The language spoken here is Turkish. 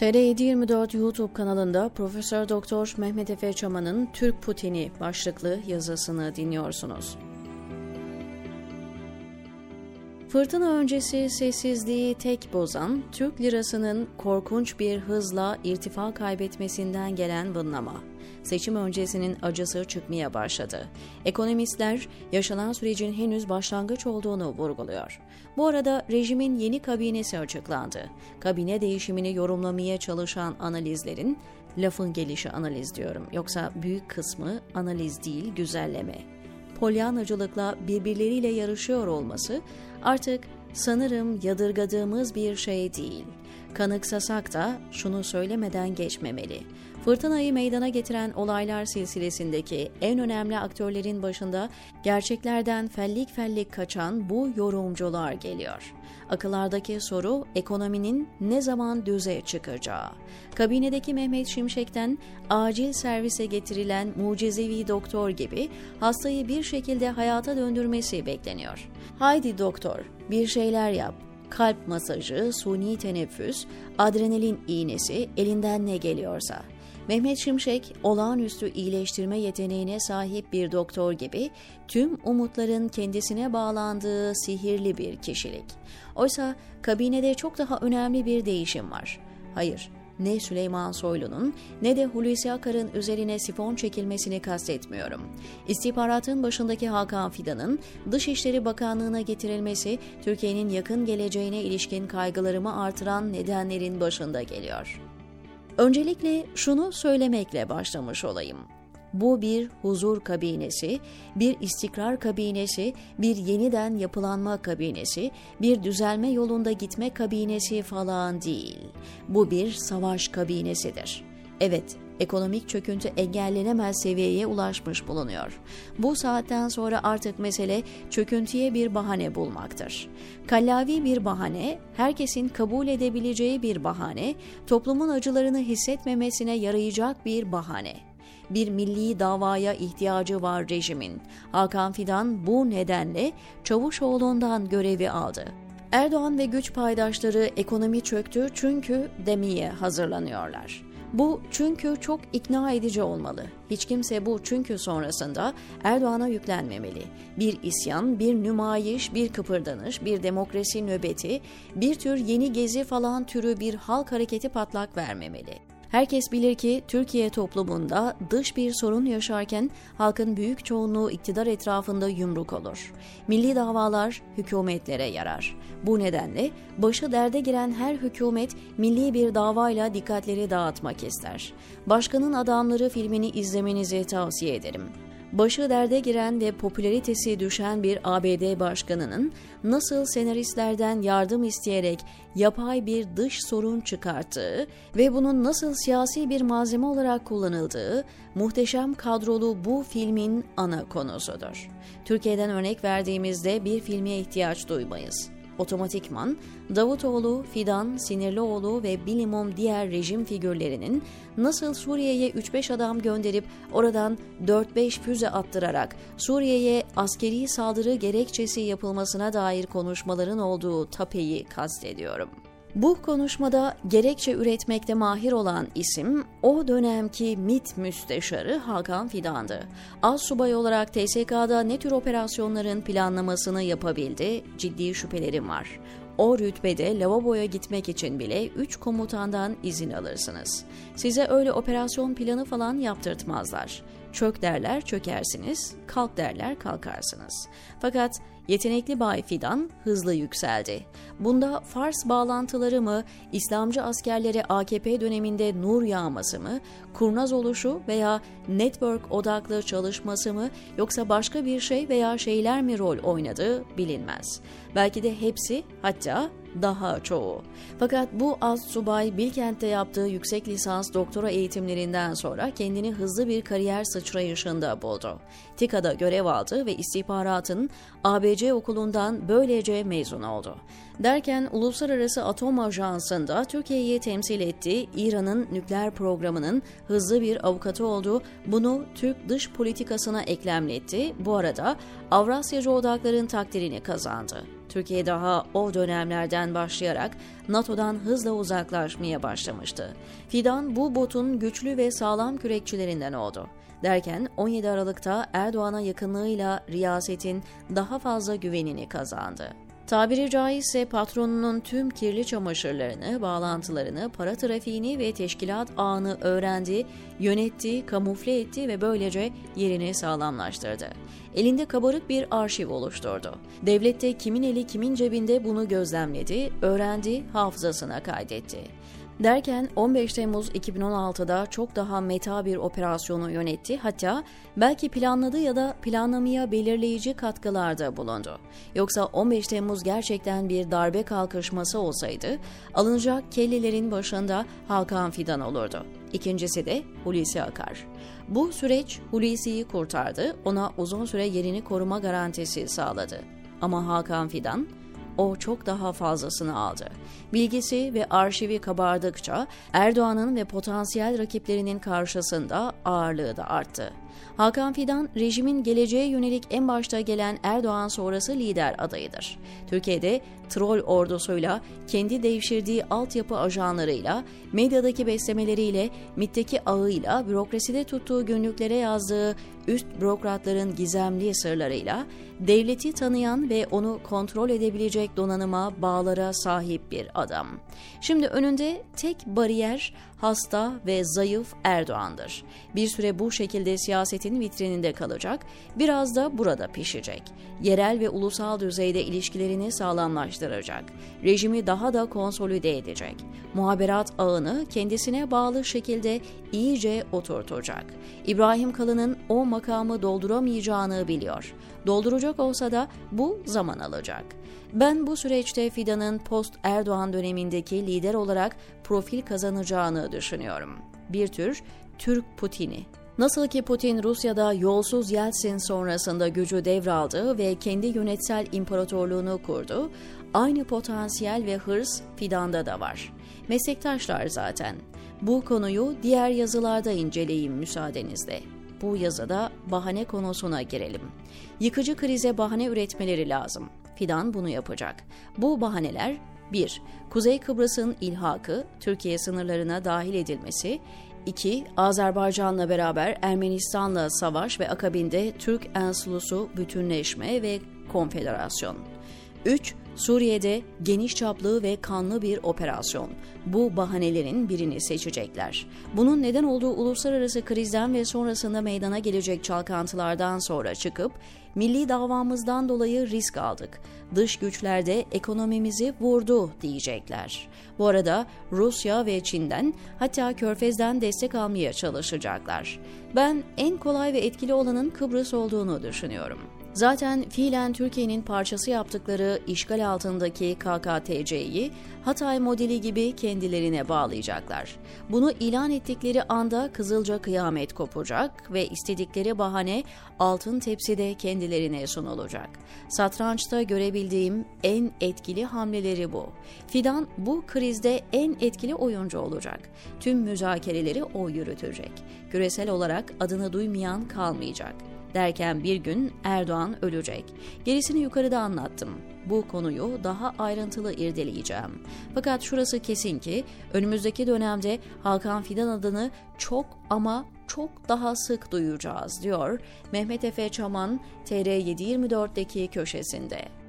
TR724 YouTube kanalında Profesör Doktor Mehmet Efe Çaman'ın Türk Putin'i başlıklı yazısını dinliyorsunuz. Fırtına öncesi sessizliği tek bozan Türk lirasının korkunç bir hızla irtifa kaybetmesinden gelen vınlama. Seçim öncesinin acısı çıkmaya başladı. Ekonomistler yaşanan sürecin henüz başlangıç olduğunu vurguluyor. Bu arada rejimin yeni kabinesi açıklandı. Kabine değişimini yorumlamaya çalışan analizlerin lafın gelişi analiz diyorum. Yoksa büyük kısmı analiz değil güzelleme polyanacılıkla birbirleriyle yarışıyor olması artık sanırım yadırgadığımız bir şey değil. Kanıksasak da şunu söylemeden geçmemeli. Fırtınayı meydana getiren olaylar silsilesindeki en önemli aktörlerin başında gerçeklerden fellik fellik kaçan bu yorumcular geliyor. Akıllardaki soru ekonominin ne zaman düze çıkacağı. Kabinedeki Mehmet Şimşek'ten acil servise getirilen mucizevi doktor gibi hastayı bir şekilde hayata döndürmesi bekleniyor. Haydi doktor, bir şeyler yap, kalp masajı, suni teneffüs, adrenalin iğnesi, elinden ne geliyorsa. Mehmet Şimşek, olağanüstü iyileştirme yeteneğine sahip bir doktor gibi tüm umutların kendisine bağlandığı sihirli bir kişilik. Oysa kabinede çok daha önemli bir değişim var. Hayır, ne Süleyman Soylu'nun ne de Hulusi Akar'ın üzerine sifon çekilmesini kastetmiyorum. İstihbaratın başındaki Hakan Fidan'ın Dışişleri Bakanlığı'na getirilmesi Türkiye'nin yakın geleceğine ilişkin kaygılarımı artıran nedenlerin başında geliyor. Öncelikle şunu söylemekle başlamış olayım. Bu bir huzur kabinesi, bir istikrar kabinesi, bir yeniden yapılanma kabinesi, bir düzelme yolunda gitme kabinesi falan değil. Bu bir savaş kabinesidir. Evet, ekonomik çöküntü engellenemez seviyeye ulaşmış bulunuyor. Bu saatten sonra artık mesele çöküntüye bir bahane bulmaktır. Kallavi bir bahane, herkesin kabul edebileceği bir bahane, toplumun acılarını hissetmemesine yarayacak bir bahane bir milli davaya ihtiyacı var rejimin. Hakan Fidan bu nedenle Çavuşoğlu'ndan görevi aldı. Erdoğan ve güç paydaşları ekonomi çöktü çünkü demeye hazırlanıyorlar. Bu çünkü çok ikna edici olmalı. Hiç kimse bu çünkü sonrasında Erdoğan'a yüklenmemeli. Bir isyan, bir nümayiş, bir kıpırdanış, bir demokrasi nöbeti, bir tür yeni gezi falan türü bir halk hareketi patlak vermemeli. Herkes bilir ki Türkiye toplumunda dış bir sorun yaşarken halkın büyük çoğunluğu iktidar etrafında yumruk olur. Milli davalar hükümetlere yarar. Bu nedenle başı derde giren her hükümet milli bir davayla dikkatleri dağıtmak ister. Başkanın Adamları filmini izlemenizi tavsiye ederim başı derde giren ve popülaritesi düşen bir ABD başkanının nasıl senaristlerden yardım isteyerek yapay bir dış sorun çıkarttığı ve bunun nasıl siyasi bir malzeme olarak kullanıldığı muhteşem kadrolu bu filmin ana konusudur. Türkiye'den örnek verdiğimizde bir filme ihtiyaç duymayız otomatikman Davutoğlu, Fidan, Sinirlioğlu ve bilimum diğer rejim figürlerinin nasıl Suriye'ye 3-5 adam gönderip oradan 4-5 füze attırarak Suriye'ye askeri saldırı gerekçesi yapılmasına dair konuşmaların olduğu tapeyi kastediyorum. Bu konuşmada gerekçe üretmekte mahir olan isim o dönemki MİT müsteşarı Hakan Fidan'dı. Az subay olarak TSK'da ne tür operasyonların planlamasını yapabildi ciddi şüphelerim var. O rütbede lavaboya gitmek için bile 3 komutandan izin alırsınız. Size öyle operasyon planı falan yaptırtmazlar. Çök derler çökersiniz, kalk derler kalkarsınız. Fakat yetenekli Bay Fidan hızlı yükseldi. Bunda Fars bağlantıları mı, İslamcı askerlere AKP döneminde nur yağması mı, kurnaz oluşu veya network odaklı çalışması mı yoksa başka bir şey veya şeyler mi rol oynadı bilinmez. Belki de hepsi hatta daha çoğu. Fakat bu az subay Bilkent'te yaptığı yüksek lisans doktora eğitimlerinden sonra kendini hızlı bir kariyer sıçrayışında buldu. TİKA'da görev aldı ve istihbaratın ABC okulundan böylece mezun oldu. Derken Uluslararası Atom Ajansı'nda Türkiye'yi temsil etti, İran'ın nükleer programının hızlı bir avukatı oldu, bunu Türk dış politikasına eklemletti, bu arada Avrasyacı odakların takdirini kazandı. Türkiye daha o dönemlerden başlayarak NATO'dan hızla uzaklaşmaya başlamıştı. Fidan bu botun güçlü ve sağlam kürekçilerinden oldu. Derken 17 Aralık'ta Erdoğan'a yakınlığıyla riyasetin daha fazla güvenini kazandı. Tabiri caizse patronunun tüm kirli çamaşırlarını, bağlantılarını, para trafiğini ve teşkilat ağını öğrendi, yönetti, kamufle etti ve böylece yerini sağlamlaştırdı. Elinde kabarık bir arşiv oluşturdu. Devlette kimin eli kimin cebinde bunu gözlemledi, öğrendi, hafızasına kaydetti. Derken 15 Temmuz 2016'da çok daha meta bir operasyonu yönetti. Hatta belki planladı ya da planlamaya belirleyici katkılarda bulundu. Yoksa 15 Temmuz gerçekten bir darbe kalkışması olsaydı alınacak kellelerin başında Hakan Fidan olurdu. İkincisi de Hulusi Akar. Bu süreç Hulusi'yi kurtardı, ona uzun süre yerini koruma garantisi sağladı. Ama Hakan Fidan o çok daha fazlasını aldı. Bilgisi ve arşivi kabardıkça Erdoğan'ın ve potansiyel rakiplerinin karşısında ağırlığı da arttı. Hakan Fidan, rejimin geleceğe yönelik en başta gelen Erdoğan sonrası lider adayıdır. Türkiye'de troll ordusuyla, kendi devşirdiği altyapı ajanlarıyla, medyadaki beslemeleriyle, MİT'teki ağıyla, bürokraside tuttuğu günlüklere yazdığı üst bürokratların gizemli sırlarıyla, devleti tanıyan ve onu kontrol edebilecek donanıma, bağlara sahip bir adam. Şimdi önünde tek bariyer hasta ve zayıf Erdoğan'dır. Bir süre bu şekilde siyasetin vitrininde kalacak, biraz da burada pişecek. Yerel ve ulusal düzeyde ilişkilerini sağlamlaştıracak. Rejimi daha da konsolide edecek. Muhaberat ağını kendisine bağlı şekilde iyice oturtacak. İbrahim Kalın'ın o makamı dolduramayacağını biliyor. Dolduracak olsa da bu zaman alacak. Ben bu süreçte Fidan'ın post Erdoğan dönemindeki lider olarak profil kazanacağını düşünüyorum. Bir tür Türk Putin'i. Nasıl ki Putin Rusya'da yolsuz Yeltsin sonrasında gücü devraldı ve kendi yönetsel imparatorluğunu kurdu, aynı potansiyel ve hırs Fidan'da da var. Meslektaşlar zaten. Bu konuyu diğer yazılarda inceleyeyim müsaadenizle. Bu yazıda bahane konusuna girelim. Yıkıcı krize bahane üretmeleri lazım. Fidan bunu yapacak. Bu bahaneler 1. Kuzey Kıbrıs'ın ilhakı, Türkiye sınırlarına dahil edilmesi, 2. Azerbaycan'la beraber Ermenistan'la savaş ve akabinde Türk ensulusu bütünleşme ve konfederasyon. 3. Suriye'de geniş çaplı ve kanlı bir operasyon. Bu bahanelerin birini seçecekler. Bunun neden olduğu uluslararası krizden ve sonrasında meydana gelecek çalkantılardan sonra çıkıp milli davamızdan dolayı risk aldık. Dış güçlerde ekonomimizi vurdu diyecekler. Bu arada Rusya ve Çin'den hatta Körfez'den destek almaya çalışacaklar. Ben en kolay ve etkili olanın Kıbrıs olduğunu düşünüyorum. Zaten fiilen Türkiye'nin parçası yaptıkları işgal altındaki KKTC'yi Hatay modeli gibi kendilerine bağlayacaklar. Bunu ilan ettikleri anda Kızılca kıyamet kopacak ve istedikleri bahane altın tepside kendilerine sunulacak. Satrançta görebildiğim en etkili hamleleri bu. Fidan bu krizde en etkili oyuncu olacak. Tüm müzakereleri o yürütecek. Küresel olarak adını duymayan kalmayacak. Derken bir gün Erdoğan ölecek. Gerisini yukarıda anlattım. Bu konuyu daha ayrıntılı irdeleyeceğim. Fakat şurası kesin ki önümüzdeki dönemde Hakan Fidan adını çok ama çok daha sık duyacağız diyor Mehmet Efe Çaman TR724'deki köşesinde.